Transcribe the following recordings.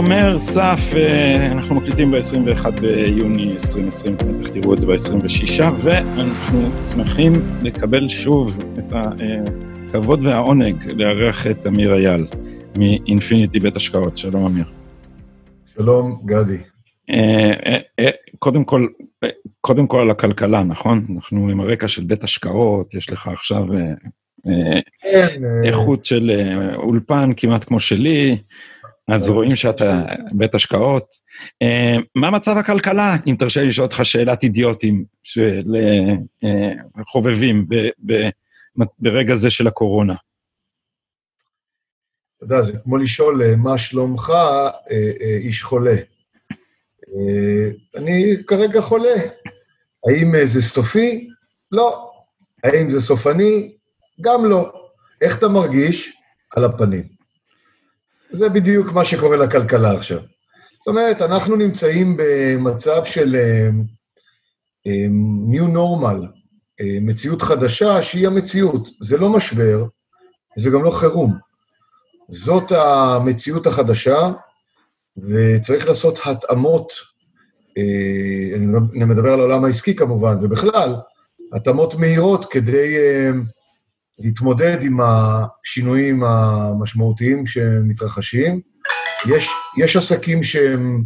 שומר סף, אה, אנחנו מקליטים ב-21 ביוני 2020, בטח תראו את זה ב-26, ואנחנו שמחים לקבל שוב את הכבוד והעונג לארח את אמיר אייל מאינפיניטי בית השקעות. שלום אמיר. שלום גדי. אה, אה, קודם כל, קודם כל על הכלכלה, נכון? אנחנו עם הרקע של בית השקעות, יש לך עכשיו כן, איכות של אולפן כמעט כמו שלי. אז רואים שאתה בית השקעות. אה, מה מצב הכלכלה, אם תרשה לי לשאול אותך שאלת אידיוטים של אה, חובבים ברגע זה של הקורונה? אתה יודע, זה כמו לשאול אה, מה שלומך, איש חולה. אני כרגע חולה. האם זה סופי? לא. האם זה סופני? גם לא. איך אתה מרגיש? על הפנים. זה בדיוק מה שקורה לכלכלה עכשיו. זאת אומרת, אנחנו נמצאים במצב של uh, um, Normal, uh, מציאות חדשה שהיא המציאות. זה לא משבר, זה גם לא חירום. זאת המציאות החדשה, וצריך לעשות התאמות, uh, אני מדבר על העולם העסקי כמובן, ובכלל, התאמות מהירות כדי אה, להתמודד עם השינויים המשמעותיים שמתרחשים. יש, יש עסקים שהם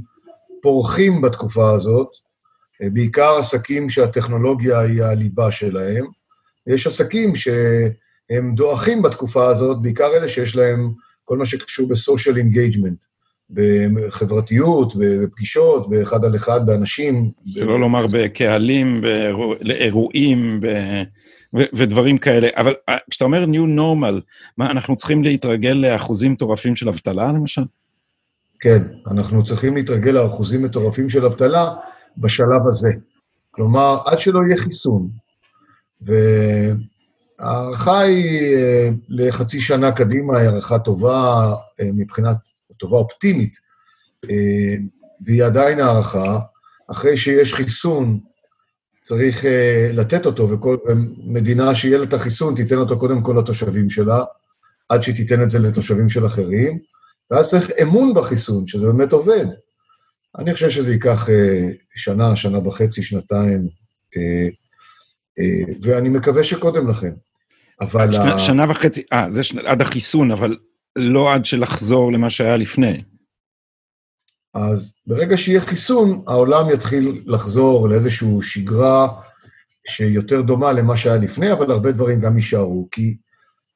פורחים בתקופה הזאת, בעיקר עסקים שהטכנולוגיה היא הליבה שלהם. יש עסקים שהם דועכים בתקופה הזאת, בעיקר אלה שיש להם כל מה שקשור ב-social engagement, בחברתיות, בפגישות, באחד על אחד, באנשים. שלא ב... לומר בקהלים, באירועים, ב... ודברים כאלה. אבל אה, כשאתה אומר New Normal, מה, אנחנו צריכים להתרגל לאחוזים מטורפים של אבטלה, למשל? כן, אנחנו צריכים להתרגל לאחוזים מטורפים של אבטלה בשלב הזה. כלומר, עד שלא יהיה חיסון. וההערכה היא אה, לחצי שנה קדימה, היא הערכה טובה אה, מבחינת, טובה אופטימית, והיא עדיין הערכה. אחרי שיש חיסון, צריך uh, לתת אותו, וכל מדינה שיהיה לה את החיסון, תיתן אותו קודם כל לתושבים שלה, עד שהיא תיתן את זה לתושבים של אחרים, ואז צריך אמון בחיסון, שזה באמת עובד. אני חושב שזה ייקח uh, שנה, שנה וחצי, שנתיים, ואני מקווה שקודם לכן. אבל... שנה, ה... שנה וחצי, אה, זה שנה, עד החיסון, אבל לא עד שלחזור למה שהיה לפני. אז ברגע שיהיה חיסון, העולם יתחיל לחזור לאיזושהי שגרה שיותר דומה למה שהיה לפני, אבל הרבה דברים גם יישארו. כי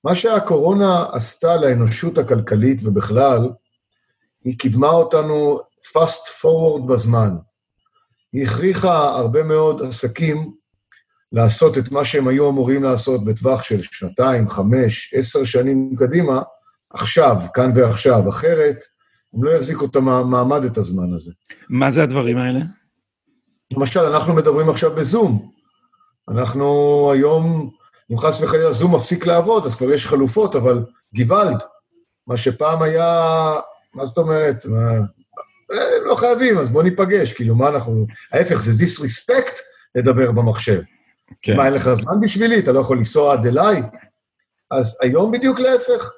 מה שהקורונה עשתה לאנושות הכלכלית ובכלל, היא קידמה אותנו fast forward בזמן. היא הכריחה הרבה מאוד עסקים לעשות את מה שהם היו אמורים לעשות בטווח של שנתיים, חמש, עשר שנים קדימה, עכשיו, כאן ועכשיו. אחרת, הם לא יחזיקו את המעמד את הזמן הזה. מה זה הדברים האלה? למשל, אנחנו מדברים עכשיו בזום. אנחנו היום, אם חס וחלילה זום מפסיק לעבוד, אז כבר יש חלופות, אבל גוואלד, מה שפעם היה, מה זאת אומרת? מה, אה, לא חייבים, אז בוא ניפגש, כאילו, מה אנחנו... ההפך, זה דיסריספקט לדבר במחשב. כן. מה, אין לך זמן בשבילי? אתה לא יכול לנסוע עד אליי? אז היום בדיוק להפך.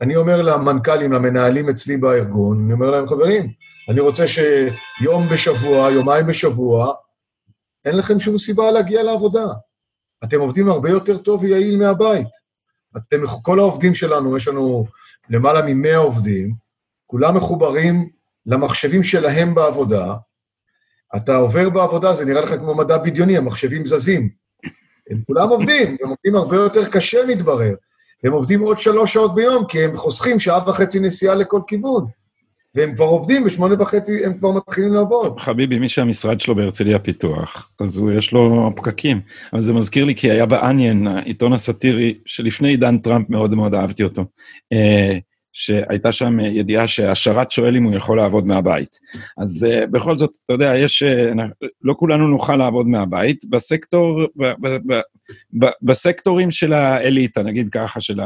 אני אומר למנכ"לים, למנהלים אצלי בארגון, אני אומר להם, חברים, אני רוצה שיום בשבוע, יומיים בשבוע, אין לכם שום סיבה להגיע לעבודה. אתם עובדים הרבה יותר טוב ויעיל מהבית. אתם, כל העובדים שלנו, יש לנו למעלה מ-100 עובדים, כולם מחוברים למחשבים שלהם בעבודה. אתה עובר בעבודה, זה נראה לך כמו מדע בדיוני, המחשבים זזים. הם כולם עובדים, הם עובדים הרבה יותר קשה, מתברר. והם עובדים עוד שלוש שעות ביום, כי הם חוסכים שעה וחצי נסיעה לכל כיוון. והם כבר עובדים, בשמונה וחצי הם כבר מתחילים לעבוד. חביבי, מי שהמשרד שלו בהרצליה פיתוח, אז הוא, יש לו פקקים. אבל זה מזכיר לי, כי היה בעניין, העיתון הסאטירי, שלפני עידן טראמפ מאוד מאוד אהבתי אותו. שהייתה שם ידיעה שהשרת שואל אם הוא יכול לעבוד מהבית. אז uh, בכל זאת, אתה יודע, יש... Uh, לא כולנו נוכל לעבוד מהבית. בסקטור, ב, ב, ב, ב, בסקטורים של האליטה, נגיד ככה, של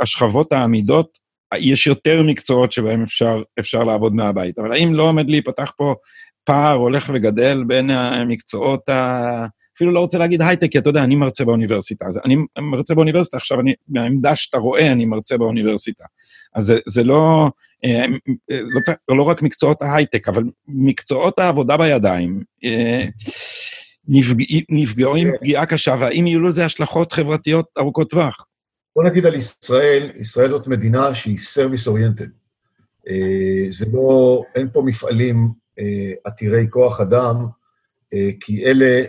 השכבות העמידות, יש יותר מקצועות שבהם אפשר, אפשר לעבוד מהבית. אבל האם לא עומד להיפתח פה הפער הולך וגדל בין המקצועות ה... אפילו לא רוצה להגיד הייטק, כי אתה יודע, אני מרצה באוניברסיטה. אז אני מרצה באוניברסיטה, עכשיו אני, מהעמדה שאתה רואה, אני מרצה באוניברסיטה. אז זה, זה לא, אה, זאת לא רק מקצועות ההייטק, אבל מקצועות העבודה בידיים אה, נפג, נפגעים כן. פגיעה קשה, והאם יהיו לזה השלכות חברתיות ארוכות טווח? בוא נגיד על ישראל, ישראל זאת מדינה שהיא service oriented. אה, זה לא, אין פה מפעלים עתירי כוח אדם, כי אלה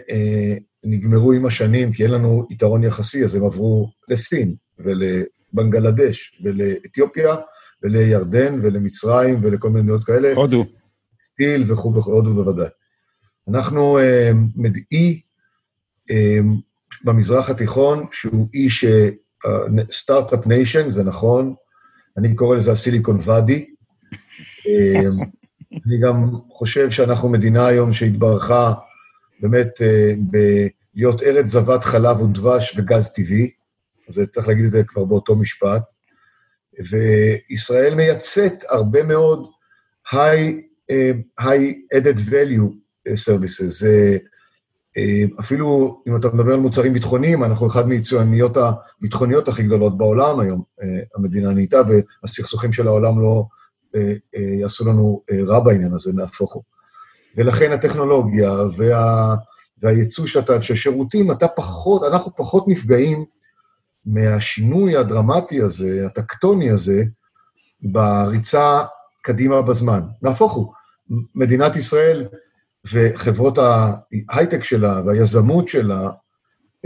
נגמרו עם השנים, כי אין לנו יתרון יחסי, אז הם עברו לסין ולבנגלדש ולאתיופיה ולירדן ולמצרים ולכל מיני מדינות כאלה. הודו. סטיל וכו' וכו', הודו בוודאי. אנחנו אה, אה, במזרח התיכון, שהוא אי ש... start-up nation, זה נכון, אני קורא לזה הסיליקון ואדי. אה, אני גם חושב שאנחנו מדינה היום שהתברכה באמת אה, להיות ארץ זבת חלב ודבש וגז טבעי, אז צריך להגיד את זה כבר באותו משפט. וישראל מייצאת הרבה מאוד high, uh, high added value services. זה אפילו אם אתה מדבר על מוצרים ביטחוניים, אנחנו אחד מיצואניות הביטחוניות הכי גדולות בעולם היום, המדינה נהייתה, והסכסוכים של העולם לא יעשו לנו רע בעניין הזה, נהפוך הוא. ולכן הטכנולוגיה וה, והייצוא שאתה, של שירותים, אתה פחות, אנחנו פחות נפגעים מהשינוי הדרמטי הזה, הטקטוני הזה, בריצה קדימה בזמן. נהפוך הוא, מדינת ישראל וחברות ההייטק שלה והיזמות שלה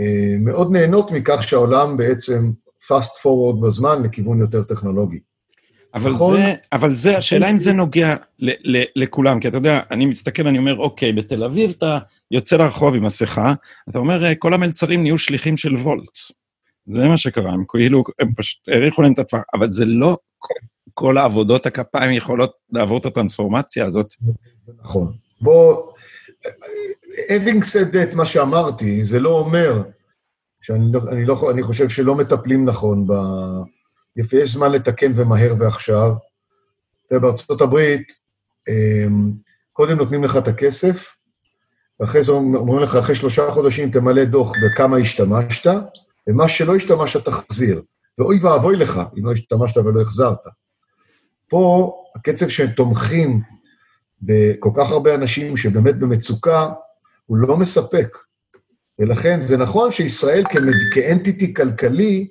אה, מאוד נהנות מכך שהעולם בעצם fast forward בזמן לכיוון יותר טכנולוגי. אבל נכון? זה, אבל זה, השאלה אם זה נוגע ל, ל, לכולם, כי אתה יודע, אני מסתכל, אני אומר, אוקיי, בתל אביב אתה יוצא לרחוב עם מסכה, אתה אומר, אה, כל המלצרים נהיו שליחים של וולט. זה מה שקרה, הם כאילו, הם פשוט האריכו להם את הטווח, אבל זה לא כל העבודות הכפיים יכולות לעבור את הטרנספורמציה הזאת. נכון. בוא, having said that, מה שאמרתי, זה לא אומר שאני לא, אני לא, אני חושב שלא מטפלים נכון ב... יפה, יש זמן לתקן ומהר ועכשיו. תראה, בארצות הברית, אמ, קודם נותנים לך את הכסף, ואחרי זה אומרים לך, אחרי שלושה חודשים תמלא דוח בכמה השתמשת, ומה שלא השתמשת תחזיר. ואוי ואבוי לך אם לא השתמשת ולא החזרת. פה הקצב שתומכים בכל כך הרבה אנשים שבאמת במצוקה, הוא לא מספק. ולכן זה נכון שישראל. כאנטיטי כלכלי,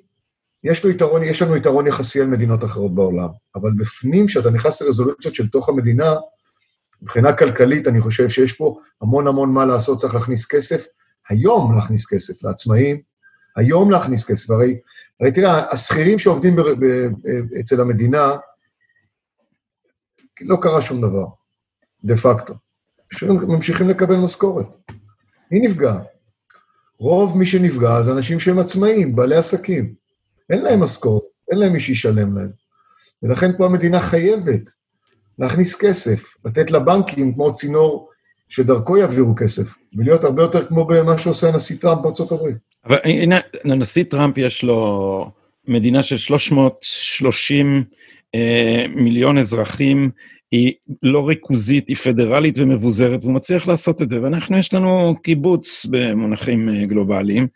יש, לו יתרון, יש לנו יתרון יחסי על מדינות אחרות בעולם, אבל בפנים, כשאתה נכנס לרזולוציות של תוך המדינה, מבחינה כלכלית, אני חושב שיש פה המון המון מה לעשות, צריך להכניס כסף, היום להכניס כסף לעצמאים, היום להכניס כסף. הרי, הרי תראה, השכירים שעובדים ב, ב, ב, אצל המדינה, לא קרה שום דבר, דה פקטו. ממשיכים לקבל משכורת. מי נפגע? רוב מי שנפגע זה אנשים שהם עצמאים, בעלי עסקים. אין להם משכורת, אין להם מי שישלם להם. ולכן פה המדינה חייבת להכניס כסף, לתת לבנקים כמו צינור שדרכו יעבירו כסף, ולהיות הרבה יותר כמו במה שעושה הנשיא טראמפ בארצות הברית. אבל הנה, לנשיא טראמפ יש לו מדינה של 330 אה, מיליון אזרחים, היא לא ריכוזית, היא פדרלית ומבוזרת, והוא מצליח לעשות את זה. ואנחנו, יש לנו קיבוץ במונחים אה, גלובליים.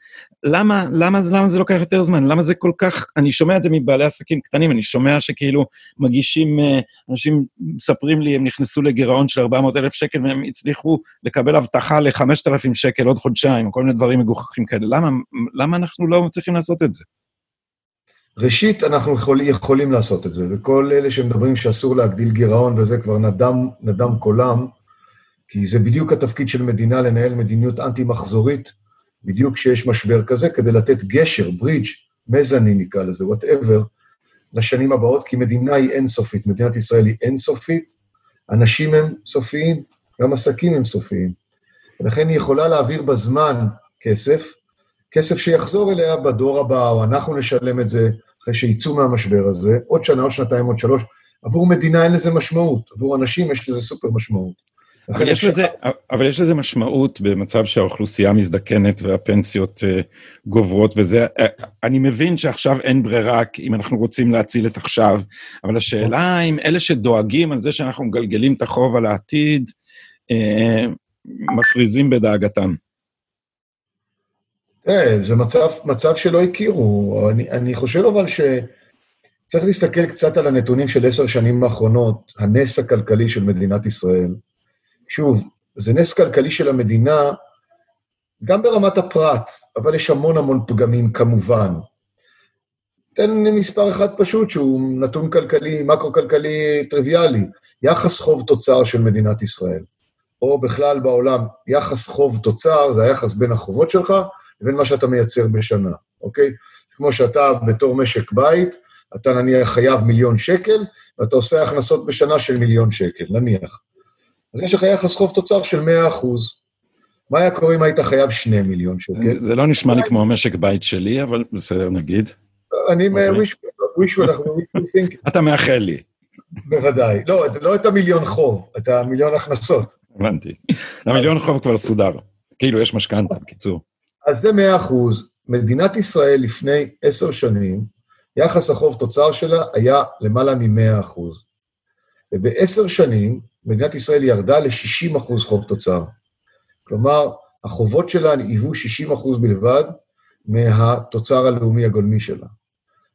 למה, למה, למה זה לוקח יותר זמן? למה זה כל כך... אני שומע את זה מבעלי עסקים קטנים, אני שומע שכאילו מגישים, אה, אנשים מספרים לי, הם נכנסו לגירעון של 400 אלף שקל והם הצליחו לקבל הבטחה ל-5,000 שקל עוד חודשיים, כל מיני דברים מגוחכים כאלה. למה, למה אנחנו לא מצליחים לעשות את זה? ראשית, אנחנו יכול, יכולים לעשות את זה, וכל אלה שמדברים שאסור להגדיל גירעון וזה כבר נדם, נדם קולם, כי זה בדיוק התפקיד של מדינה לנהל מדיניות אנטי-מחזורית, בדיוק כשיש משבר כזה, כדי לתת גשר, bridge, mezzanine נקרא לזה, whatever, לשנים הבאות, כי מדינה היא אינסופית, מדינת ישראל היא אינסופית, אנשים הם סופיים, גם עסקים הם סופיים. ולכן היא יכולה להעביר בזמן כסף, כסף שיחזור אליה בדור הבא, או אנחנו נשלם את זה אחרי שיצאו מהמשבר הזה, עוד שנה, עוד שנתיים, עוד שלוש. עבור מדינה אין לזה משמעות, עבור אנשים יש לזה סופר משמעות. אבל יש, לזה, אבל יש לזה משמעות במצב שהאוכלוסייה מזדקנת והפנסיות uh, גוברות וזה, uh, אני מבין שעכשיו אין ברירה אם אנחנו רוצים להציל את עכשיו, אבל השאלה אם אלה שדואגים על זה שאנחנו מגלגלים את החוב על העתיד, אה, מפריזים בדאגתם. תראה, זה מצב, מצב שלא הכירו. אני, אני חושב אבל שצריך להסתכל קצת על הנתונים של עשר שנים האחרונות, הנס הכלכלי של מדינת ישראל. שוב, זה נס כלכלי של המדינה, גם ברמת הפרט, אבל יש המון המון פגמים כמובן. תן מספר אחד פשוט, שהוא נתון כלכלי, מקרו-כלכלי טריוויאלי, יחס חוב תוצר של מדינת ישראל, או בכלל בעולם, יחס חוב תוצר זה היחס בין החובות שלך לבין מה שאתה מייצר בשנה, אוקיי? זה כמו שאתה בתור משק בית, אתה נניח חייב מיליון שקל, ואתה עושה הכנסות בשנה של מיליון שקל, נניח. אז יש לך יחס חוב תוצר של 100 אחוז. מה היה קורה אם היית חייב 2 מיליון שקל? זה לא נשמע לי כמו משק בית שלי, אבל בסדר, נגיד. אני אוקיי. wish אנחנו think... אתה מאחל לי. בוודאי. לא, לא את המיליון חוב, את המיליון הכנסות. הבנתי. המיליון חוב כבר סודר. כאילו, יש משכנתה, בקיצור. אז זה 100 אחוז. מדינת ישראל לפני עשר שנים, יחס החוב תוצר שלה היה למעלה מ-100 אחוז. ובעשר שנים, מדינת ישראל ירדה ל-60 אחוז חוב תוצר. כלומר, החובות שלה היוו 60 אחוז בלבד מהתוצר הלאומי הגולמי שלה.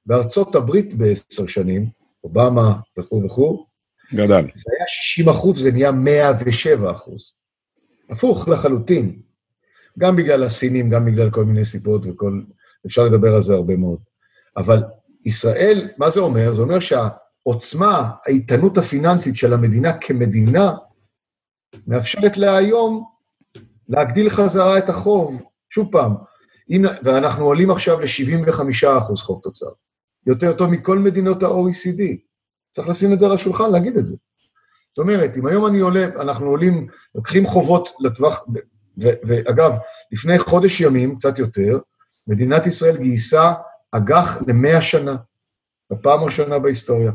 בארצות הברית בעשר שנים, אובמה וכו' וכו', גדל. זה היה 60 אחוז, זה נהיה 107 אחוז. הפוך לחלוטין. גם בגלל הסינים, גם בגלל כל מיני סיבות וכל... אפשר לדבר על זה הרבה מאוד. אבל ישראל, מה זה אומר? זה אומר שהעוצמה, האיתנות הפיננסית של המדינה כמדינה, מאפשרת לה היום להגדיל חזרה את החוב. שוב פעם, אם, ואנחנו עולים עכשיו ל-75 אחוז חוב תוצר. יותר טוב מכל מדינות ה-OECD. צריך לשים את זה על השולחן, להגיד את זה. זאת אומרת, אם היום אני עולה, אנחנו עולים, לוקחים חובות לטווח, ואגב, לפני חודש ימים, קצת יותר, מדינת ישראל גייסה אג"ח למאה שנה, בפעם הראשונה בהיסטוריה.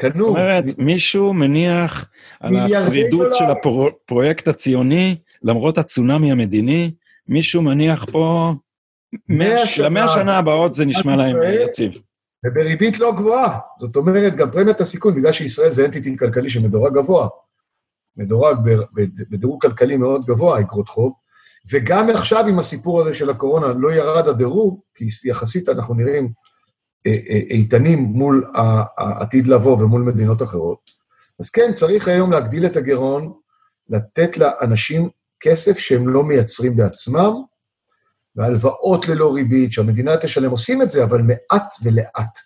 קנו... זאת אומרת, מישהו מניח על השרידות של הפרויקט הציוני, למרות הצונאמי המדיני, מישהו מניח פה למאה שנה הבאות זה נשמע להם יציב. ובריבית לא גבוהה. זאת אומרת, גם פרמיית הסיכון, בגלל שישראל זה אנטיטי כלכלי שמדורג גבוה, מדורג בדירוג כלכלי מאוד גבוה, אגרות חוב, וגם עכשיו עם הסיפור הזה של הקורונה לא ירד הדירוג, כי יחסית אנחנו נראים אה, אה, איתנים מול העתיד לבוא ומול מדינות אחרות. אז כן, צריך היום להגדיל את הגירעון, לתת לאנשים כסף שהם לא מייצרים בעצמם, והלוואות ללא ריבית, שהמדינה תשלם, עושים את זה, אבל מעט ולאט.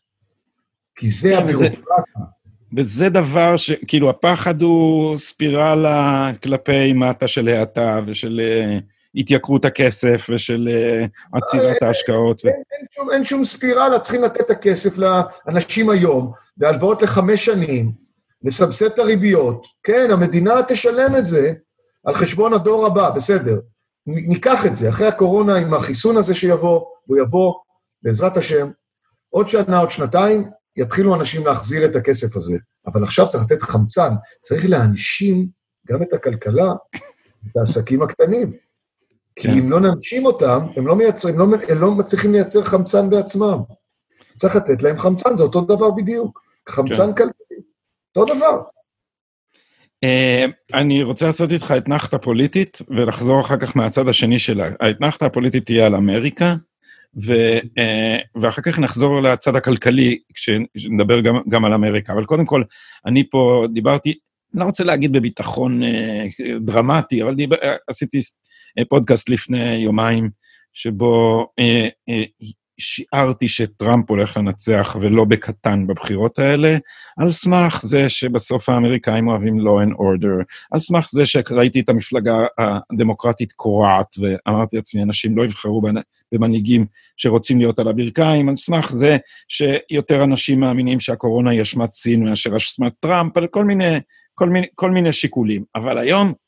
כי זה כן, הביורוקרטיה. וזה דבר ש... כאילו, הפחד הוא ספירלה כלפי מטה של האטה ושל uh, התייקרות הכסף ושל uh, עצירת ההשקעות. אין, אין, שום, אין שום ספירלה, צריכים לתת את הכסף לאנשים היום, בהלוואות לחמש שנים, לסבסד את הריביות. כן, המדינה תשלם את זה על חשבון הדור הבא, בסדר. ניקח את זה, אחרי הקורונה עם החיסון הזה שיבוא, הוא יבוא, בעזרת השם, עוד שנה, עוד שנתיים, יתחילו אנשים להחזיר את הכסף הזה. אבל עכשיו צריך לתת חמצן, צריך להנשים גם את הכלכלה, את העסקים הקטנים. כי כן. אם לא ננשים אותם, הם לא מייצרים, הם לא, הם לא מצליחים לייצר חמצן בעצמם. צריך לתת להם חמצן, זה אותו דבר בדיוק. חמצן כן. כלכלי, אותו דבר. Uh, אני רוצה לעשות איתך אתנחתה פוליטית ולחזור אחר כך מהצד השני שלה. האתנחתה הפוליטית תהיה על אמריקה, ו, uh, ואחר כך נחזור לצד הכלכלי, כשנדבר גם, גם על אמריקה. אבל קודם כל, אני פה דיברתי, אני לא רוצה להגיד בביטחון uh, דרמטי, אבל דיבר, עשיתי פודקאסט לפני יומיים, שבו uh, uh, שיערתי שטראמפ הולך לנצח ולא בקטן בבחירות האלה, על סמך זה שבסוף האמריקאים אוהבים law and order, על סמך זה שראיתי את המפלגה הדמוקרטית קורעת, ואמרתי לעצמי, אנשים לא יבחרו במנהיגים שרוצים להיות על הברכיים, על סמך זה שיותר אנשים מאמינים שהקורונה היא אשמת סין מאשר אשמת טראמפ, על כל מיני, כל מיני, כל מיני שיקולים. אבל היום אה, אה, אה,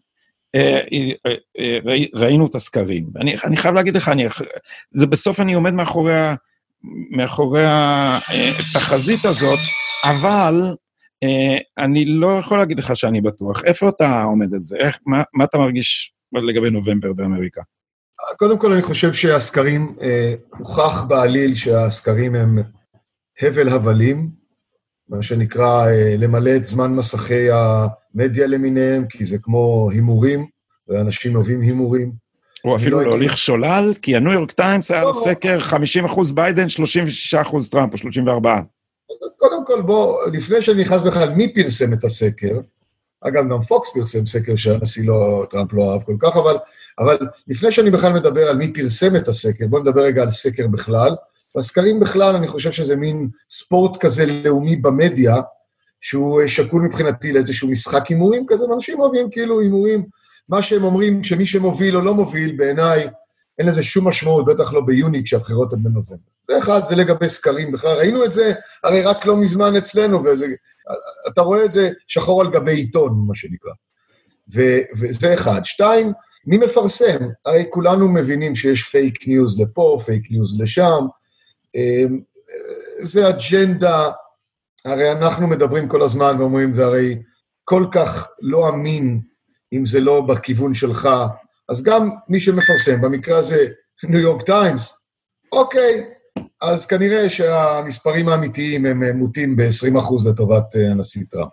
ראינו את הסקרים. אני, אני חייב להגיד לך, אני, זה בסוף אני עומד מאחורי, מאחורי התחזית הזאת, אבל אני לא יכול להגיד לך שאני בטוח. איפה אתה עומד על זה? איך, מה, מה אתה מרגיש לגבי נובמבר באמריקה? קודם כל, אני חושב שהסקרים, הוכח בעליל שהסקרים הם הבל הבלים. מה שנקרא אה, למלא את זמן מסכי המדיה למיניהם, כי זה כמו הימורים, ואנשים אוהבים הימורים. או אפילו לא להוליך שולל, כי הניו יורק טיימס היה לו. סקר 50 אחוז ביידן, 36 אחוז טראמפ, או 34. קודם כל, בוא, לפני שאני נכנס בכלל, מי פרסם את הסקר? אגב, גם פוקס פרסם סקר שהנשיא לא, טראמפ לא אהב כל כך, אבל, אבל לפני שאני בכלל מדבר על מי פרסם את הסקר, בואו נדבר רגע על סקר בכלל. והסקרים בכלל, אני חושב שזה מין ספורט כזה לאומי במדיה, שהוא שקול מבחינתי לאיזשהו משחק הימורים כזה, ואנשים אוהבים כאילו הימורים, מה שהם אומרים, שמי שמוביל או לא מוביל, בעיניי אין לזה שום משמעות, בטח לא ביוני כשהבחירות הן בנובמבר. זה אחד, זה לגבי סקרים בכלל, ראינו את זה הרי רק לא מזמן אצלנו, וזה, אתה רואה את זה שחור על גבי עיתון, מה שנקרא. ו, וזה אחד. שתיים, מי מפרסם? הרי כולנו מבינים שיש fake news לפה, fake news לשם. אמ, זה אג'נדה, הרי אנחנו מדברים כל הזמן ואומרים, זה הרי כל כך לא אמין אם זה לא בכיוון שלך. אז גם מי שמפרסם, במקרה הזה ניו יורק טיימס, אוקיי, אז כנראה שהמספרים האמיתיים הם מוטים ב-20% לטובת אה, הנשיא טראמפ.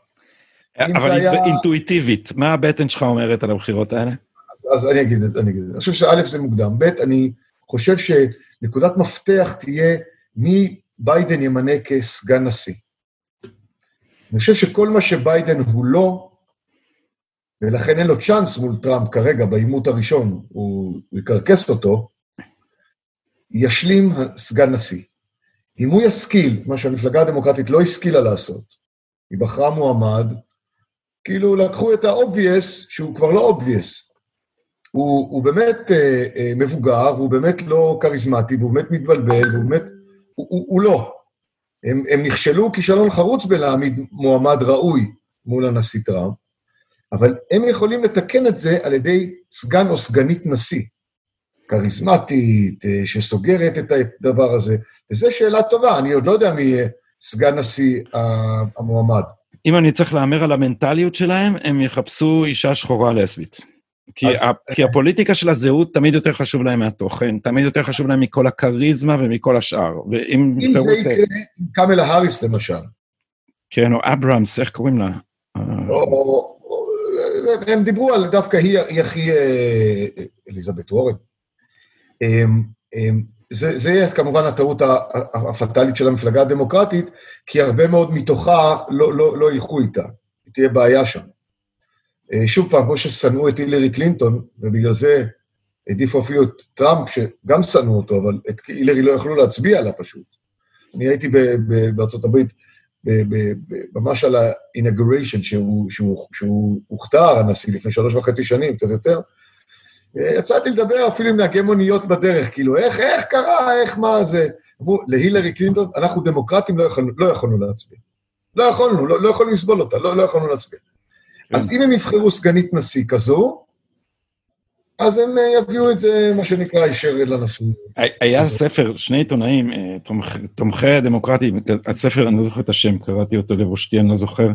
אבל היה... אינטואיטיבית, מה הבטן שלך אומרת על הבחירות האלה? אז, אז אני אגיד את זה, אני אגיד את זה. אני חושב שא' זה מוקדם, ב', אני חושב שנקודת מפתח תהיה מי ביידן ימנה כסגן נשיא. אני חושב שכל מה שביידן הוא לא, ולכן אין לו צ'אנס מול טראמפ כרגע, בעימות הראשון, הוא יקרקס אותו, ישלים סגן נשיא. אם הוא ישכיל, מה שהמפלגה הדמוקרטית לא השכילה לעשות, היא בחרה מועמד, כאילו לקחו את ה-obvious, שהוא כבר לא obvious. הוא, הוא באמת אה, אה, מבוגר, והוא באמת לא כריזמטי, והוא באמת מתבלבל, והוא באמת... הוא, הוא, הוא לא. הם, הם נכשלו כישלון חרוץ בלהעמיד מועמד ראוי מול הנשיא טראמפ, אבל הם יכולים לתקן את זה על ידי סגן או סגנית נשיא. כריזמטית, אה, שסוגרת את הדבר הזה. וזו שאלה טובה, אני עוד לא יודע מי יהיה סגן נשיא המועמד. אם אני צריך להמר על המנטליות שלהם, הם יחפשו אישה שחורה לסבית. כי, אז... ה, כי הפוליטיקה של הזהות תמיד יותר חשוב להם מהתוכן, תמיד יותר חשוב להם מכל הכריזמה ומכל השאר. ואם... אם זה יקרה עם קמלה האריס למשל. כן, או אברהמס, איך קוראים לה? או, או, הם דיברו על דווקא היא, היא הכי אה, אליזבת וורן. אמ, אמ, זה, זה יהיה כמובן הטעות הפטאלית של המפלגה הדמוקרטית, כי הרבה מאוד מתוכה לא, לא, לא ילכו איתה, תהיה בעיה שם. אה, שוב פעם, כמו ששנאו את הילרי קלינטון, ובגלל זה העדיפו אפילו את טראמפ, שגם שנאו אותו, אבל את הילרי לא יכלו להצביע עליה פשוט. אני הייתי בארצות הברית ממש על ה-inauguration, שהוא, שהוא, שהוא הוכתר הנשיא לפני שלוש וחצי שנים, קצת יותר, יצאתי לדבר אפילו עם נהגי מוניות בדרך, כאילו, איך, איך קרה, איך, מה זה? אמרו, להילרי קלינטון, אנחנו דמוקרטים לא יכולנו, לא יכולנו להצביע. לא יכולנו, לא, לא יכולנו לסבול אותה, לא, לא יכולנו להצביע. כן. אז אם הם יבחרו סגנית נשיא כזו, אז הם אה, יביאו את זה, מה שנקרא, ישר לנשיא. היה ספר, שני עיתונאים, אה, תומכי הדמוקרטים, הספר, אני לא זוכר את השם, קראתי אותו לבושתי, אני לא זוכר,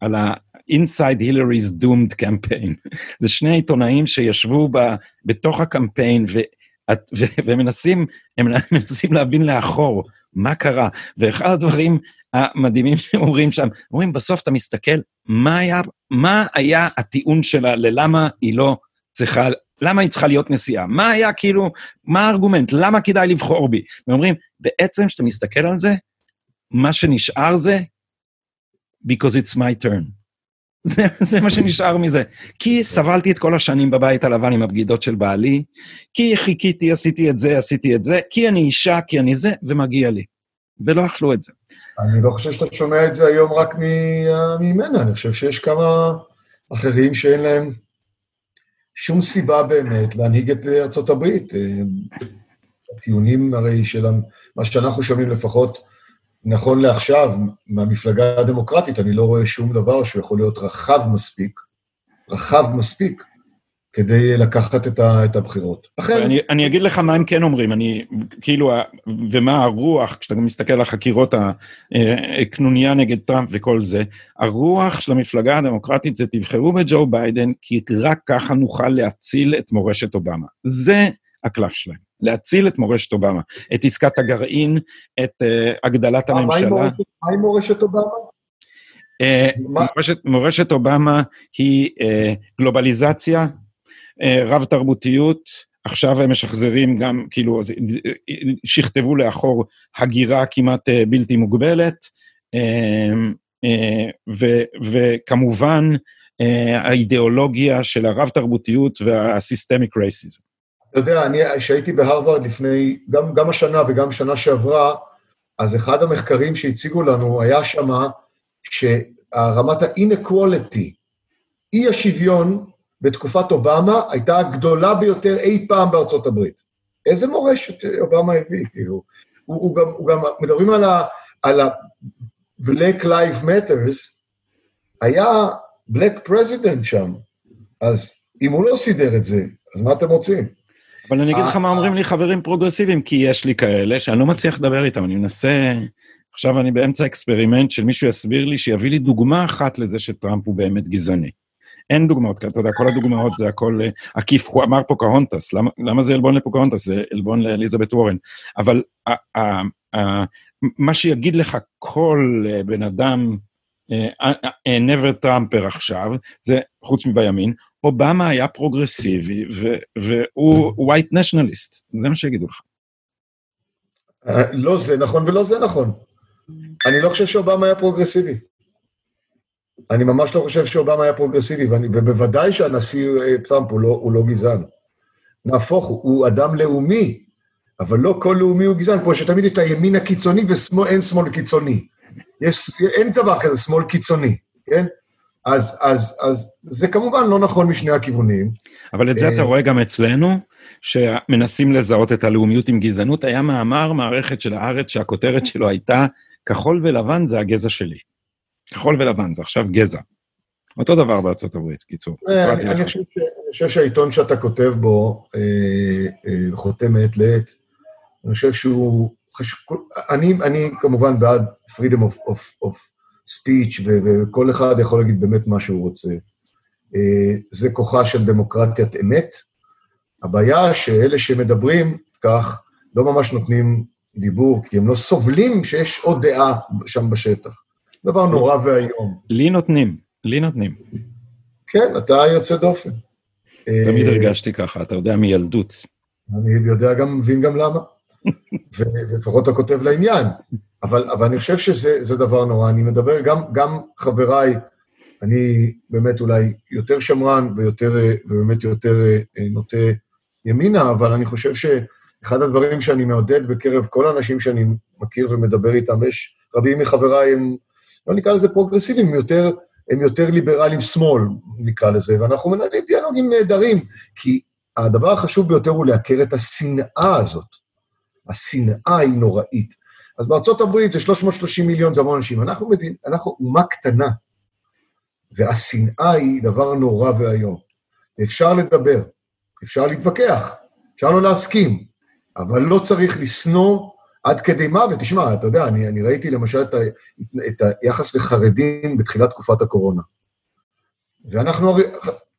על ה... Inside Hillary's Doomed Campaign. זה שני עיתונאים שישבו ב, בתוך הקמפיין ו, ו, ומנסים, הם מנסים להבין לאחור מה קרה. ואחד הדברים המדהימים שהם אומרים שם, אומרים, בסוף אתה מסתכל, מה היה, מה היה הטיעון שלה ללמה היא לא צריכה, למה היא צריכה להיות נשיאה? מה היה כאילו, מה הארגומנט? למה כדאי לבחור בי? ואומרים, בעצם, כשאתה מסתכל על זה, מה שנשאר זה, because it's my turn. זה, זה מה שנשאר מזה. כי סבלתי את כל השנים בבית הלבן עם הבגידות של בעלי, כי חיכיתי, עשיתי את זה, עשיתי את זה, כי אני אישה, כי אני זה, ומגיע לי. ולא אכלו את זה. אני לא חושב שאתה שומע את זה היום רק ממנה, אני חושב שיש כמה אחרים שאין להם שום סיבה באמת להנהיג את ארצות הברית. הטיעונים הרי של מה שאנחנו שומעים לפחות, נכון לעכשיו, מהמפלגה הדמוקרטית, אני לא רואה שום דבר שיכול להיות רחב מספיק, רחב מספיק, כדי לקחת את, ה, את הבחירות. אחרי... אני, אני אגיד לך מה הם כן אומרים, אני, כאילו, ומה הרוח, כשאתה מסתכל על החקירות הקנוניה אה, נגד טראמפ וכל זה, הרוח של המפלגה הדמוקרטית זה תבחרו בג'ו ביידן, כי רק ככה נוכל להציל את מורשת אובמה. זה הקלף שלהם. להציל את מורשת אובמה, את עסקת הגרעין, את uh, הגדלת הממשלה. מה עם מורשת אובמה? מורשת, מורשת אובמה היא גלובליזציה, רב-תרבותיות, עכשיו הם משחזרים גם, כאילו, שכתבו לאחור הגירה כמעט בלתי מוגבלת, ו, וכמובן האידיאולוגיה של הרב-תרבותיות והסיסטמיק רייסיזם. אתה יודע, אני, כשהייתי בהרווארד לפני, גם, גם השנה וגם שנה שעברה, אז אחד המחקרים שהציגו לנו היה שמה שרמת ה-inequality, אי השוויון בתקופת אובמה הייתה הגדולה ביותר אי פעם בארצות הברית. איזה מורשת אובמה הביא, כאילו. הוא, הוא, גם, הוא גם, מדברים על ה... על ה Black Lives Matters, היה Black President שם. אז אם הוא לא סידר את זה, אז מה אתם רוצים? אבל אני אגיד לך מה אומרים לי חברים פרוגרסיביים, כי יש לי כאלה שאני לא מצליח לדבר איתם, אני מנסה... עכשיו אני באמצע experiment של מישהו יסביר לי, שיביא לי דוגמה אחת לזה שטראמפ הוא באמת גזעני. אין דוגמאות כאלה, אתה יודע, כל הדוגמאות זה הכל אה, עקיף, הוא אמר פוקהונטס, למה, למה זה עלבון לפוקהונטס? זה עלבון לאליזבת וורן. אבל ה, ה, ה, מה שיגיד לך כל אה, בן אדם, uh, never Trumper עכשיו, זה חוץ מבימין, אובמה היה פרוגרסיבי, והוא white nationalist, זה מה שיגידו לך. לא זה נכון ולא זה נכון. אני לא חושב שאובמה היה פרוגרסיבי. אני ממש לא חושב שאובמה היה פרוגרסיבי, ואני, ובוודאי שהנשיא אה, טראמפ הוא לא, הוא לא גזען. נהפוך הוא, הוא אדם לאומי, אבל לא כל לאומי הוא גזען, כמו שתמיד את הימין הקיצוני ואין שמאל קיצוני. יש, אין דבר כזה שמאל קיצוני, כן? אז, אז, אז זה כמובן לא נכון משני הכיוונים. אבל את זה אתה אה, רואה גם אצלנו, שמנסים לזהות את הלאומיות עם גזענות. היה מאמר מערכת של הארץ שהכותרת שלו הייתה, כחול ולבן זה הגזע שלי. כחול ולבן, זה עכשיו גזע. אותו דבר בארצות הברית, קיצור. אה, אני חושב שהעיתון שאתה כותב בו אה, חותם מעת לעת, אני חושב שהוא חשוב, אני כמובן בעד freedom of ספיץ', וכל אחד יכול להגיד באמת מה שהוא רוצה. אה, זה כוחה של דמוקרטיית אמת. הבעיה שאלה שמדברים כך לא ממש נותנים דיבור, כי הם לא סובלים שיש עוד דעה שם בשטח. דבר נורא ואיום. לי נותנים, לי נותנים. כן, אתה יוצא דופן. תמיד אה, הרגשתי ככה, אתה יודע, מילדות. אני יודע גם, מבין גם למה. ולפחות אתה כותב לעניין. אבל, אבל אני חושב שזה דבר נורא. אני מדבר גם, גם חבריי, אני באמת אולי יותר שמרן ויותר, ובאמת יותר אה, נוטה ימינה, אבל אני חושב שאחד הדברים שאני מעודד בקרב כל האנשים שאני מכיר ומדבר איתם, יש רבים מחבריי הם, לא נקרא לזה פרוגרסיביים, הם יותר, הם יותר ליברליים שמאל, נקרא לזה, ואנחנו מנהלים דיאלוגים נהדרים, כי הדבר החשוב ביותר הוא לעקר את השנאה הזאת. השנאה היא נוראית. אז בארצות הברית זה 330 מיליון, זה המון אנשים. אנחנו, מדין, אנחנו אומה קטנה, והשנאה היא דבר נורא ואיום. אפשר לדבר, אפשר להתווכח, אפשר לא להסכים, אבל לא צריך לשנוא עד כדי מוות. תשמע, אתה יודע, אני, אני ראיתי למשל את, ה, את היחס לחרדים בתחילת תקופת הקורונה. ואנחנו,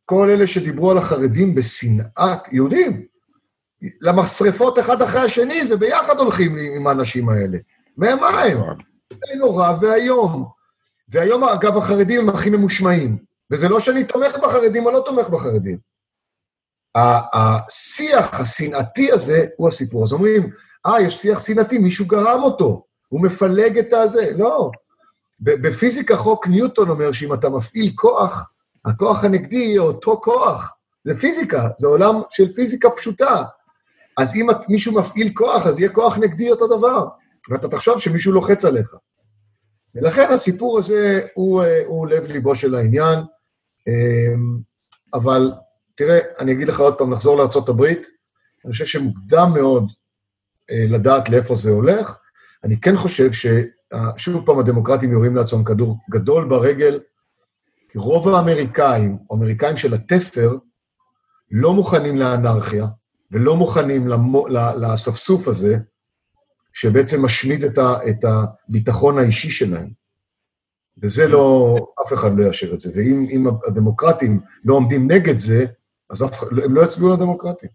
כל אלה שדיברו על החרדים בשנאת יהודים, למשרפות אחד אחרי השני, זה ביחד הולכים עם האנשים האלה. מה הם? זה נורא ואיום. והיום, אגב, החרדים הם הכי ממושמעים. וזה לא שאני תומך בחרדים או לא תומך בחרדים. השיח השנאתי הזה הוא הסיפור. אז אומרים, אה, יש שיח שנאתי, מישהו גרם אותו, הוא מפלג את הזה. לא. בפיזיקה חוק ניוטון אומר שאם אתה מפעיל כוח, הכוח הנגדי יהיה אותו כוח. זה פיזיקה, זה עולם של פיזיקה פשוטה. אז אם מישהו מפעיל כוח, אז יהיה כוח נגדי אותו דבר, ואתה תחשוב שמישהו לוחץ עליך. ולכן הסיפור הזה הוא, אה, הוא לב ליבו של העניין. אמ, אבל תראה, אני אגיד לך עוד פעם, נחזור לארה"ב, אני חושב שמוקדם מאוד לדעת לאיפה זה הולך. אני כן חושב ששוב פעם הדמוקרטים יורים לעצמם כדור גדול ברגל, כי רוב האמריקאים, או האמריקאים של התפר, לא מוכנים לאנרכיה, ולא מוכנים למו, לאספסוף הזה, שבעצם משמיד את, ה, את הביטחון האישי שלהם. וזה לא, אף אחד לא יאשר את זה. ואם הדמוקרטים לא עומדים נגד זה, אז אף, הם לא יצביעו לדמוקרטים.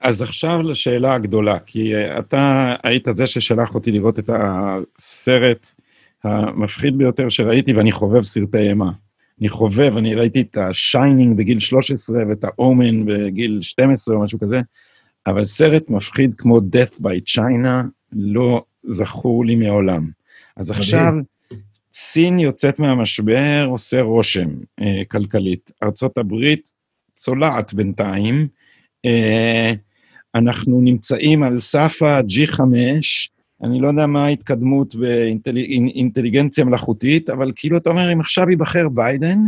אז עכשיו לשאלה הגדולה, כי אתה היית זה ששלח אותי לראות את הסרט המפחיד ביותר שראיתי, ואני חובב סרטי אימה. אני חובב, אני ראיתי את השיינינג בגיל 13 ואת האומן בגיל 12 או משהו כזה, אבל סרט מפחיד כמו Death by China לא זכור לי מעולם. אז עכשיו, סין יוצאת מהמשבר, עושה רושם אה, כלכלית. ארצות הברית צולעת בינתיים. אה, אנחנו נמצאים על סף ה-G5, אני לא יודע מה ההתקדמות באינטליגנציה מלאכותית, אבל כאילו אתה אומר, אם עכשיו ייבחר ביידן,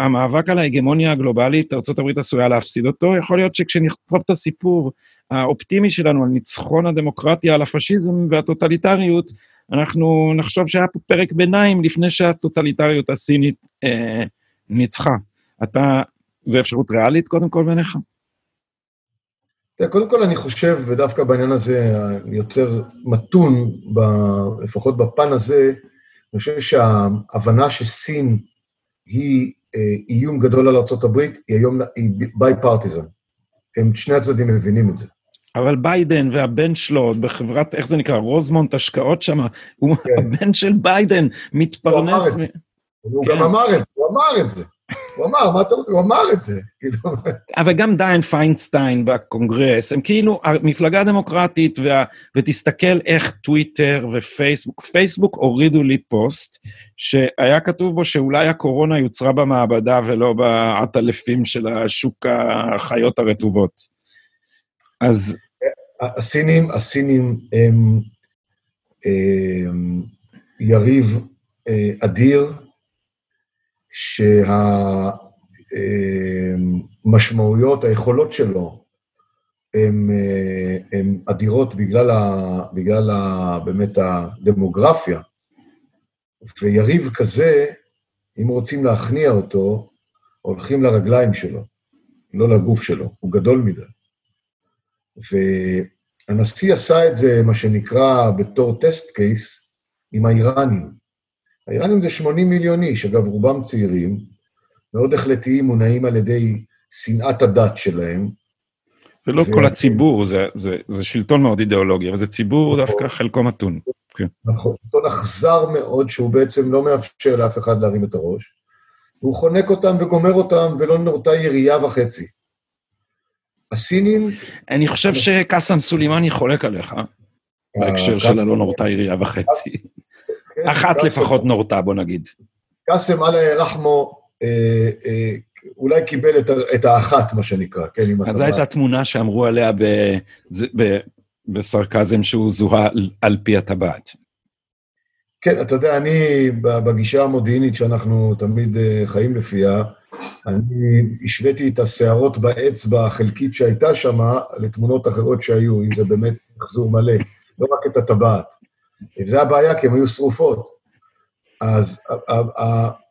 המאבק על ההגמוניה הגלובלית, ארה"ב עשויה להפסיד אותו, יכול להיות שכשנכתוב את הסיפור האופטימי שלנו על ניצחון הדמוקרטיה על הפשיזם והטוטליטריות, אנחנו נחשוב שהיה פה פרק ביניים לפני שהטוטליטריות הסינית אה, ניצחה. אתה, זו אפשרות ריאלית קודם כל בעיניך? קודם כל אני חושב, ודווקא בעניין הזה יותר מתון, ב, לפחות בפן הזה, אני חושב שההבנה שסין היא אה, איום גדול על ארה"ב, היא היום, היא bipartisan. הם, שני הצדדים מבינים את זה. אבל ביידן והבן שלו בחברת, איך זה נקרא, רוזמונט השקעות שם, כן. הבן של ביידן, מתפרנס... הוא, מ... הוא כן. גם אמר את זה, הוא אמר את זה. הוא אמר, מה אתה רוצה? הוא אמר את זה. כאילו. אבל גם דיאן פיינסטיין בקונגרס, הם כאילו, המפלגה הדמוקרטית, וה, ותסתכל איך טוויטר ופייסבוק, פייסבוק הורידו לי פוסט, שהיה כתוב בו שאולי הקורונה יוצרה במעבדה ולא בעטלפים של השוק החיות הרטובות. אז... הסינים, הסינים הם, הם יריב אה, אדיר, שהמשמעויות, היכולות שלו, הן אדירות בגלל, ה, בגלל ה, באמת הדמוגרפיה. ויריב כזה, אם רוצים להכניע אותו, הולכים לרגליים שלו, לא לגוף שלו, הוא גדול מדי. והנשיא עשה את זה, מה שנקרא, בתור טסט קייס, עם האיראנים. האיראנים זה 80 מיליון איש, אגב, רובם צעירים, מאוד החלטיים, מונעים על ידי שנאת הדת שלהם. זה לא ו... כל הציבור, זה, זה, זה שלטון מאוד אידיאולוגי, אבל זה ציבור נכון. דווקא חלקו מתון. כן. נכון, שלטון אכזר מאוד, שהוא בעצם לא מאפשר לאף אחד להרים את הראש. הוא חונק אותם וגומר אותם, ולא נורתה ירייה וחצי. הסינים... אני חושב שקאסם סולימני חולק עליך, בהקשר אה, של הלא נורתה ירייה וחצי. כן, אחת לפחות נורתה, בוא נגיד. קאסם אללה רחמו אה, אה, אולי קיבל את האחת, מה שנקרא, כן, אם אתה... אז זו הייתה תמונה שאמרו עליה בסרקזם שהוא זוהה על פי הטבעת. כן, אתה יודע, אני, בגישה המודיעינית שאנחנו תמיד חיים לפיה, אני השוויתי את השערות באצבע החלקית שהייתה שם לתמונות אחרות שהיו, אם זה באמת מחזור מלא, לא רק את הטבעת. וזה הבעיה, כי הן היו שרופות. אז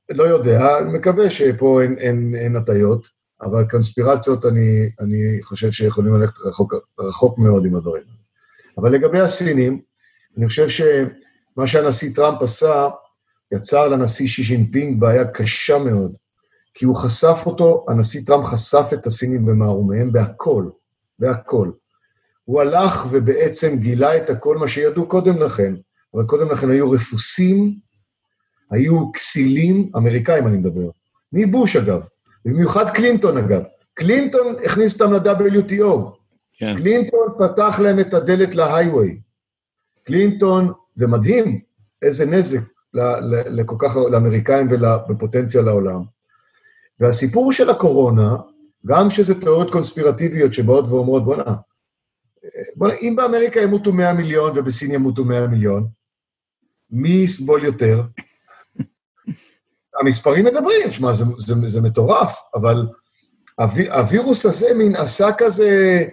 לא יודע, אני מקווה שפה אין, אין, אין הטיות, אבל קונספירציות, אני, אני חושב שיכולים ללכת רחוק, רחוק מאוד עם הדברים. אבל לגבי הסינים, אני חושב שמה שהנשיא טראמפ עשה, יצר לנשיא שי ז'ינפינג בעיה קשה מאוד. כי הוא חשף אותו, הנשיא טראמפ חשף את הסינים במערומיהם בהכל, בהכל. הוא הלך ובעצם גילה את הכל מה שידעו קודם לכן, אבל קודם לכן היו רפוסים, היו כסילים, אמריקאים אני מדבר, מבוש אגב, במיוחד קלינטון אגב. קלינטון הכניס אותם ל-WTO. כן. קלינטון פתח להם את הדלת להייווי. קלינטון, זה מדהים איזה נזק לכל כך, לאמריקאים ובפוטנציה לעולם. והסיפור של הקורונה, גם שזה תיאוריות קונספירטיביות שבאות ואומרות, בוא'נה, בוא, אם באמריקה ימותו 100 מיליון ובסין ימותו 100 מיליון, מי יסבול יותר? המספרים מדברים, שמע, זה, זה, זה מטורף, אבל הויר, הווירוס הזה מין עשה כזה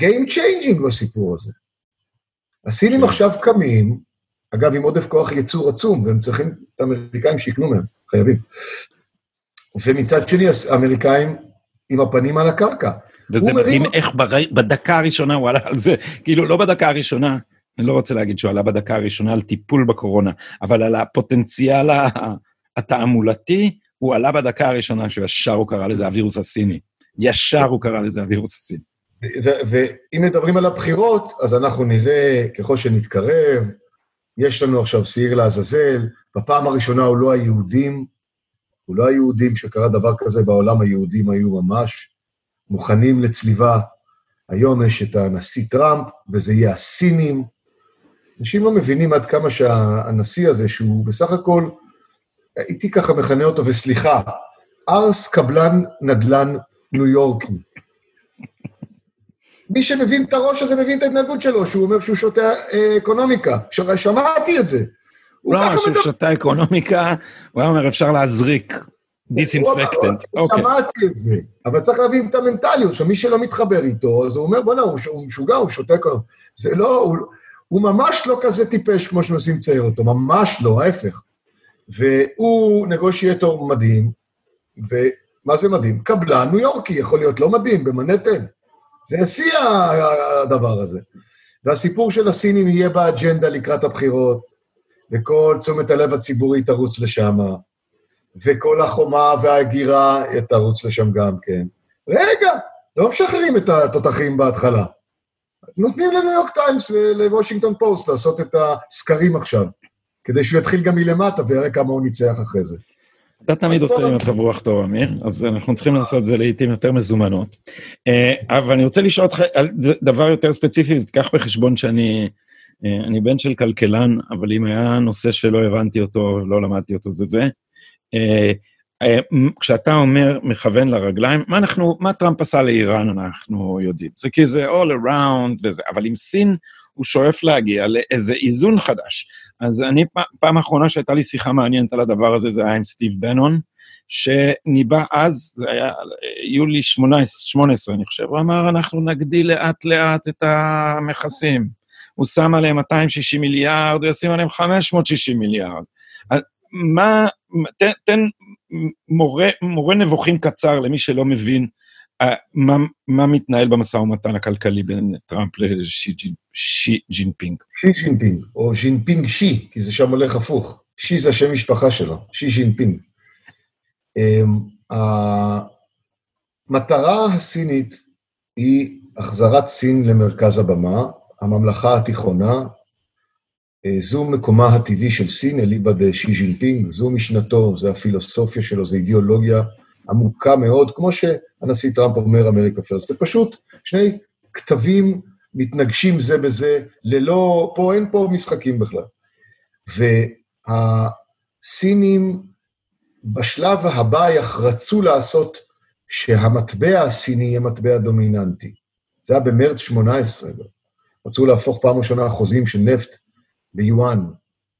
Game changing בסיפור הזה. הסינים כן. עכשיו קמים, אגב, עם עודף כוח ייצור עצום, והם צריכים את האמריקאים שיקנו מהם, חייבים. ומצד שני, האמריקאים עם הפנים על הקרקע. וזה מדהים מרים... איך בר... בדקה הראשונה הוא עלה על זה, כאילו לא בדקה הראשונה, אני לא רוצה להגיד שהוא עלה בדקה הראשונה על טיפול בקורונה, אבל על הפוטנציאל התעמולתי, הוא עלה בדקה הראשונה שישר הוא קרא לזה הווירוס הסיני. ישר הוא קרא לזה הווירוס הסיני. ואם מדברים על הבחירות, אז אנחנו נראה, ככל שנתקרב, יש לנו עכשיו שעיר לעזאזל, בפעם הראשונה הוא לא היהודים, הוא לא היהודים שקרה דבר כזה בעולם, היהודים היו ממש מוכנים לצליבה. היום יש את הנשיא טראמפ, וזה יהיה הסינים. אנשים לא מבינים עד כמה שהנשיא הזה, שהוא בסך הכל, הייתי ככה מכנה אותו, וסליחה, ארס קבלן נדל"ן ניו יורקי. מי שמבין את הראש הזה מבין את ההתנהגות שלו, שהוא אומר שהוא שותה אה, אקונומיקה. שמעתי את זה. הוא לא אמר שהוא שותה אקונומיקה, הוא היה אומר, אפשר להזריק דיסאינפקטנט. אוקיי. שמעתי את זה, אבל צריך להבין את המנטליות, שמי שלא מתחבר איתו, אז הוא אומר, בוא'נה, הוא משוגע, הוא שותה אקונומיקה. זה לא, הוא, הוא ממש לא כזה טיפש כמו שמנסים לצייר אותו, ממש לא, ההפך. והוא נגושייטור מדהים, ומה זה מדהים? קבלן ניו יורקי, יכול להיות לא מדהים, במנהטן. זה שיא הדבר הזה. והסיפור של הסינים יהיה באג'נדה לקראת הבחירות, וכל תשומת הלב הציבורית תרוץ לשם, וכל החומה וההגירה תרוץ לשם גם כן. רגע, לא משחררים את התותחים בהתחלה. נותנים לניו יורק טיימס ולוושינגטון פוסט לעשות את הסקרים עכשיו, כדי שהוא יתחיל גם מלמטה ויראה כמה הוא ניצח אחרי זה. אתה תמיד עושה לי מצב רוח טוב, אמיר, אז אנחנו צריכים לעשות את זה לעיתים יותר מזומנות. אה, אבל אני רוצה לשאול אותך על דבר יותר ספציפי, תיקח בחשבון שאני אה, אני בן של כלכלן, אבל אם היה נושא שלא הבנתי אותו, לא למדתי אותו, זה זה. אה, כשאתה אומר מכוון לרגליים, מה אנחנו, מה טראמפ עשה לאיראן אנחנו יודעים. זה כי זה all around וזה, אבל עם סין הוא שואף להגיע לאיזה איזון חדש. אז אני, פעם אחרונה שהייתה לי שיחה מעניינת על הדבר הזה, זה היה עם סטיב בנון, שניבא אז, זה היה יולי 18, 18 אני חושב, הוא אמר, אנחנו נגדיל לאט-לאט את המכסים. הוא שם עליהם 260 מיליארד, הוא ישים עליהם 560 מיליארד. מה, תן, תן מורה, מורה נבוכים קצר למי שלא מבין אה, מה, מה מתנהל במשא ומתן הכלכלי בין טראמפ לשי שי ג'ינפינג. שי ג'ינפינג, או ג'ינפינג שי, כי זה שם הולך הפוך. שי זה השם משפחה שלו, שי ג'ינפינג. Um, המטרה הסינית היא החזרת סין למרכז הבמה, הממלכה התיכונה, זו מקומה הטבעי של סין, אליבא דשי ז'ינפינג, זו משנתו, זו הפילוסופיה שלו, זו אידיאולוגיה עמוקה מאוד, כמו שהנשיא טראמפ אומר, אמריקה פרסט. זה פשוט שני כתבים מתנגשים זה בזה, ללא, פה אין פה משחקים בכלל. והסינים בשלב הבא רצו לעשות שהמטבע הסיני יהיה מטבע דומיננטי. זה היה במרץ 18, רצו להפוך פעם ראשונה חוזים של נפט ביואן,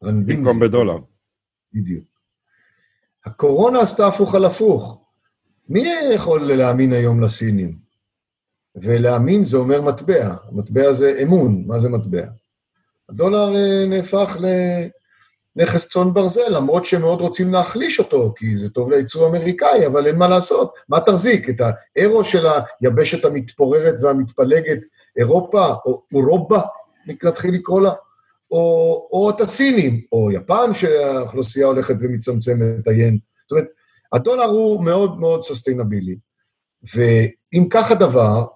רנבינזי. במקום בדולר. בדיוק. הקורונה עשתה הפוך על הפוך. מי יכול להאמין היום לסינים? ולהאמין זה אומר מטבע. מטבע זה אמון, מה זה מטבע? הדולר אה, נהפך לנכס צאן ברזל, למרות שהם מאוד רוצים להחליש אותו, כי זה טוב לייצור אמריקאי, אבל אין מה לעשות. מה תחזיק? את האירו של היבשת המתפוררת והמתפלגת אירופה, או אירובה, נתחיל לקרוא לה, או, או את הסינים, או יפן, שהאוכלוסייה הולכת ומצמצמת, היין. זאת אומרת, הדולר הוא מאוד מאוד סוסטיינבילי. ואם כך הדבר,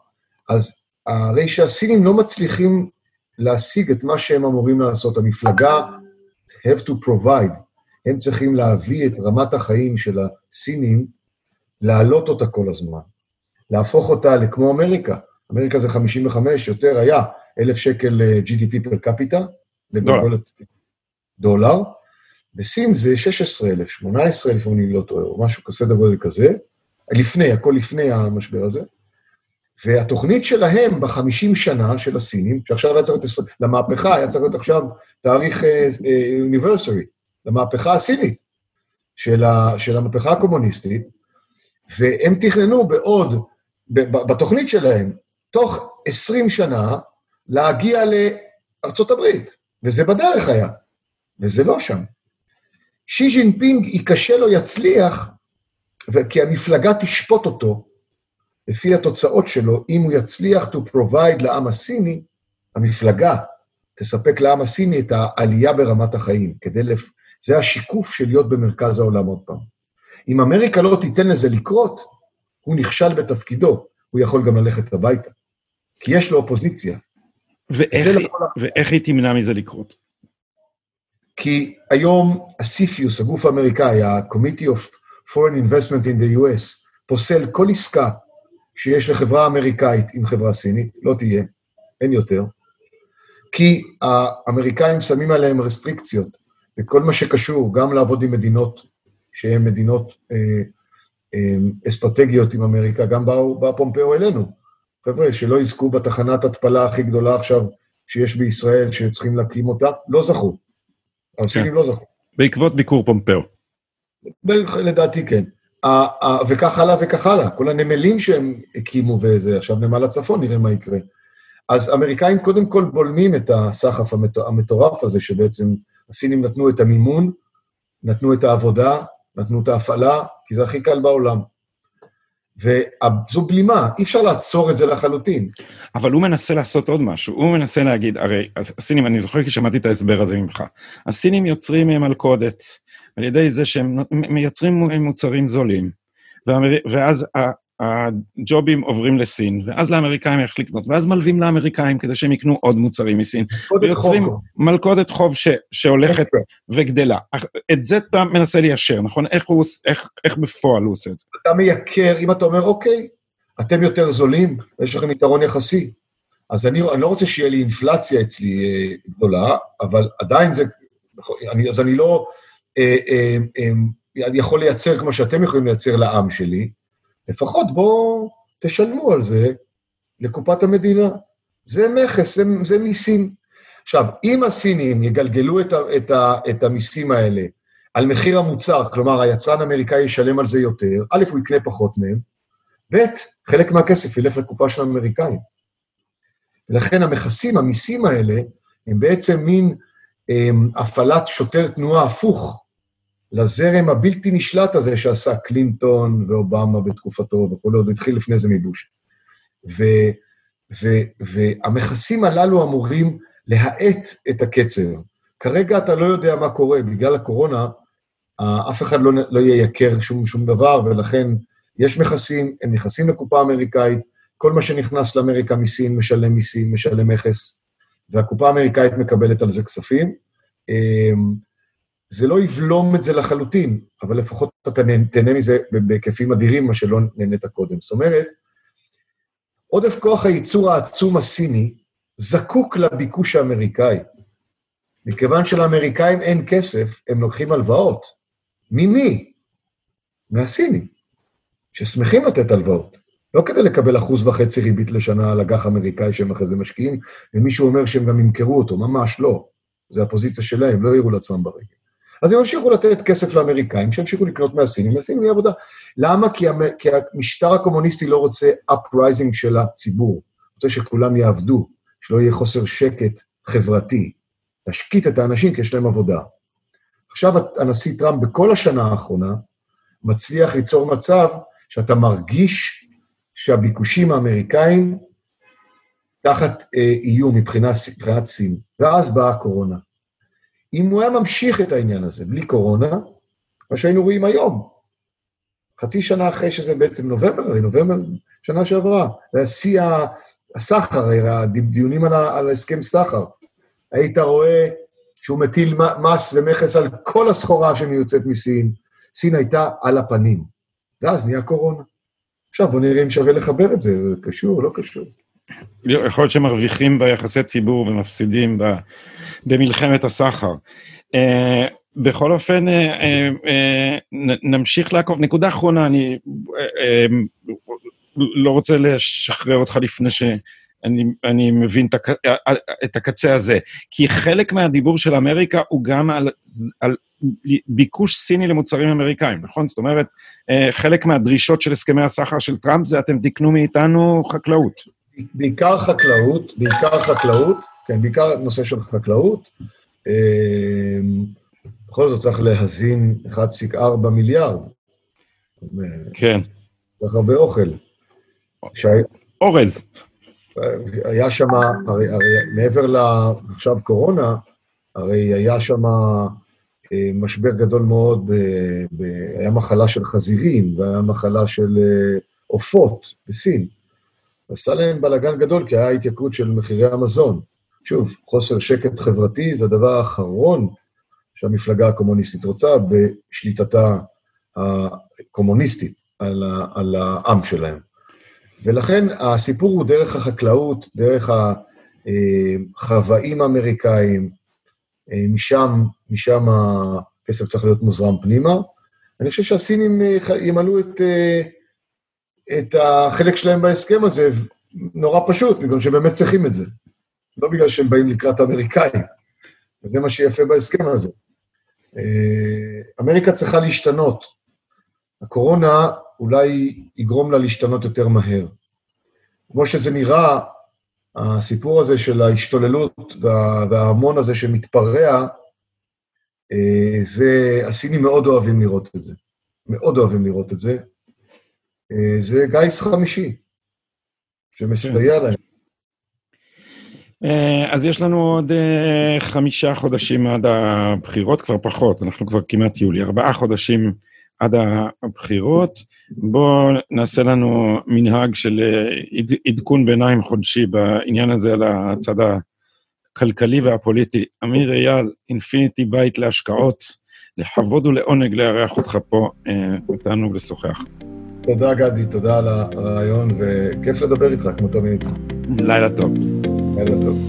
אז הרי שהסינים לא מצליחים להשיג את מה שהם אמורים לעשות. המפלגה have to provide, הם צריכים להביא את רמת החיים של הסינים, להעלות אותה כל הזמן, להפוך אותה לכמו אמריקה. אמריקה זה 55, יותר היה, אלף שקל GDP פר קפיטה. דולר. דולר. בסין זה 16,000, 18,000, אם אני לא טועה, או משהו כסדר גודל כזה, לפני, הכל לפני המשבר הזה. והתוכנית שלהם בחמישים שנה של הסינים, שעכשיו היה צריך להיות, למהפכה היה צריך להיות עכשיו תאריך אוניברסרי, uh, למהפכה הסינית, של, ה, של המהפכה הקומוניסטית, והם תכננו בעוד, בתוכנית שלהם, תוך 20 שנה, להגיע לארצות הברית, וזה בדרך היה, וזה לא שם. שי ז'ינפינג ייכשל או יצליח, כי המפלגה תשפוט אותו לפי התוצאות שלו, אם הוא יצליח to provide לעם הסיני, המפלגה תספק לעם הסיני את העלייה ברמת החיים, כדי לפ... זה השיקוף של להיות במרכז העולם עוד פעם. אם אמריקה לא תיתן לזה לקרות, הוא נכשל בתפקידו, הוא יכול גם ללכת הביתה. כי יש לו אופוזיציה. ואיך, היא, ואיך היא תמנע מזה לקרות? כי היום הסיפיוס, הגוף האמריקאי, ה-Committee of Foreign Investment in the US, פוסל כל עסקה שיש לחברה אמריקאית עם חברה סינית, לא תהיה, אין יותר, כי האמריקאים שמים עליהם רסטריקציות, וכל מה שקשור גם לעבוד עם מדינות שהן מדינות אה, אה, אסטרטגיות עם אמריקה, גם באו, בא פומפאו אלינו. חבר'ה, שלא יזכו בתחנת התפלה הכי גדולה עכשיו שיש בישראל, שצריכים להקים אותה, לא זכו. הסינים כן. לא זכו. בעקבות ביקור פומפאו. לדעתי כן. וכך הלאה וכך הלאה. כל הנמלים שהם הקימו וזה, עכשיו נמל הצפון, נראה מה יקרה. אז אמריקאים קודם כל בולמים את הסחף המטורף הזה, שבעצם הסינים נתנו את המימון, נתנו את העבודה, נתנו את ההפעלה, כי זה הכי קל בעולם. וזו בלימה, אי אפשר לעצור את זה לחלוטין. אבל הוא מנסה לעשות עוד משהו, הוא מנסה להגיד, הרי הסינים, אני זוכר כי שמעתי את ההסבר הזה ממך, הסינים יוצרים מלכודת על ידי זה שהם מייצרים מוצרים זולים, ואז הג'ובים עוברים לסין, ואז לאמריקאים איך לקנות, ואז מלווים לאמריקאים כדי שהם יקנו עוד מוצרים מסין, ויוצרים מלכודת חוב ש, שהולכת וגדלה. את זה אתה מנסה ליישר, נכון? איך, הוא, איך, איך בפועל הוא עושה את זה? אתה מייקר, אם אתה אומר, אוקיי, אתם יותר זולים, יש לכם יתרון יחסי. אז אני, אני לא רוצה שיהיה לי אינפלציה אצלי אה, גדולה, אבל עדיין זה, אני, אז אני לא אה, אה, אה, יכול לייצר כמו שאתם יכולים לייצר לעם שלי, לפחות בואו תשלמו על זה לקופת המדינה. זה מכס, זה, זה מיסים. עכשיו, אם הסינים יגלגלו את, ה, את, ה, את המיסים האלה על מחיר המוצר, כלומר, היצרן האמריקאי ישלם על זה יותר, א', הוא יקנה פחות מהם, ב', חלק מהכסף ילך לקופה של האמריקאים. ולכן המכסים, המיסים האלה, הם בעצם מין הם, הפעלת שוטר תנועה הפוך לזרם הבלתי נשלט הזה שעשה קלינטון ואובמה בתקופתו וכולי, עוד התחיל לפני זה מבוש. ו, ו, והמכסים הללו אמורים להאט את הקצב. כרגע אתה לא יודע מה קורה, בגלל הקורונה, אף אחד לא, לא ייקר שום, שום דבר, ולכן יש מכסים, הם נכנסים לקופה האמריקאית, כל מה שנכנס לאמריקה מסין משלם מיסים, משלם מכס, והקופה האמריקאית מקבלת על זה כספים. זה לא יבלום את זה לחלוטין, אבל לפחות אתה תהנה מזה בהיקפים אדירים, מה שלא נהנית קודם. זאת אומרת, עודף כוח הייצור העצום הסיני זקוק לביקוש האמריקאי. מכיוון שלאמריקאים אין כסף, הם לוקחים הלוואות. ממי? מהסינים, ששמחים לתת הלוואות. לא כדי לקבל אחוז וחצי ריבית לשנה על אג"ח אמריקאי שהם אחרי זה משקיעים, ומישהו אומר שהם גם ימכרו אותו, ממש לא. זה הפוזיציה שלהם, לא יראו לעצמם ברגל. אז הם ימשיכו לתת כסף לאמריקאים, שימשיכו לקנות מהסינים, מהסינים יהיה עבודה. למה? כי, המ... כי המשטר הקומוניסטי לא רוצה uprising של הציבור, רוצה שכולם יעבדו, שלא יהיה חוסר שקט חברתי, להשקיט את האנשים כי יש להם עבודה. עכשיו הנשיא טראמפ בכל השנה האחרונה מצליח ליצור מצב שאתה מרגיש שהביקושים האמריקאים תחת אה, איום מבחינת סין, ואז באה הקורונה. אם הוא היה ממשיך את העניין הזה בלי קורונה, מה שהיינו רואים היום, חצי שנה אחרי שזה בעצם נובמבר, הרי נובמבר שנה שעברה, זה היה שיא הסחר, הדיונים על, על הסכם סחר. היית רואה שהוא מטיל מס ומכס על כל הסחורה שמיוצאת מסין. סין הייתה על הפנים, ואז נהיה קורונה. עכשיו בואו נראה אם שווה לחבר את זה, קשור, לא קשור. יכול להיות שמרוויחים ביחסי ציבור ומפסידים במלחמת הסחר. Uh, בכל אופן, uh, uh, נמשיך לעקוב. נקודה אחרונה, אני לא רוצה לשחרר אותך לפני שאני מבין את, הק, את הקצה הזה, כי חלק מהדיבור של אמריקה הוא גם על, על ביקוש סיני למוצרים אמריקאים, נכון? זאת אומרת, חלק מהדרישות של הסכמי הסחר של טראמפ זה אתם תקנו מאיתנו חקלאות. בעיקר חקלאות, בעיקר חקלאות, כן, בעיקר נושא של חקלאות. אמ, בכל זאת צריך להזין 1.4 מיליארד. כן. צריך הרבה אוכל. אורז. היה שם, הרי, הרי מעבר לעכשיו קורונה, הרי היה שם אה, משבר גדול מאוד, ב, ב, היה מחלה של חזירים, והיה מחלה של אה, עופות בסין. עשה להם בלאגן גדול, כי היה התייקרות של מחירי המזון. שוב, חוסר שקט חברתי זה הדבר האחרון שהמפלגה הקומוניסטית רוצה בשליטתה הקומוניסטית על, ה, על העם שלהם. ולכן הסיפור הוא דרך החקלאות, דרך החוואים האמריקאים, משם, משם הכסף צריך להיות מוזרם פנימה. אני חושב שהסינים ימלאו את, את החלק שלהם בהסכם הזה, נורא פשוט, בגלל שהם באמת צריכים את זה. לא בגלל שהם באים לקראת האמריקאים. וזה מה שיפה בהסכם הזה. אמריקה צריכה להשתנות. הקורונה אולי יגרום לה להשתנות יותר מהר. כמו שזה נראה, הסיפור הזה של ההשתוללות וה, וההמון הזה שמתפרע, אה, זה, הסינים מאוד אוהבים לראות את זה. מאוד אוהבים לראות את זה. אה, זה גיס חמישי, שמסייע כן. להם. אה, אז יש לנו עוד חמישה חודשים עד הבחירות, כבר פחות, אנחנו כבר כמעט יולי, ארבעה חודשים עד הבחירות. בואו נעשה לנו מנהג של אה, עדכון ביניים חודשי בעניין הזה על הצד הכלכלי והפוליטי. אמיר אייל, אינפיניטי בית להשקעות, לכבוד ולעונג לארח אותך פה איתנו אה, לשוחח. תודה, גדי, תודה על הרעיון, וכיף לדבר איתך, כמו תמיד. לילה טוב. לילה טוב.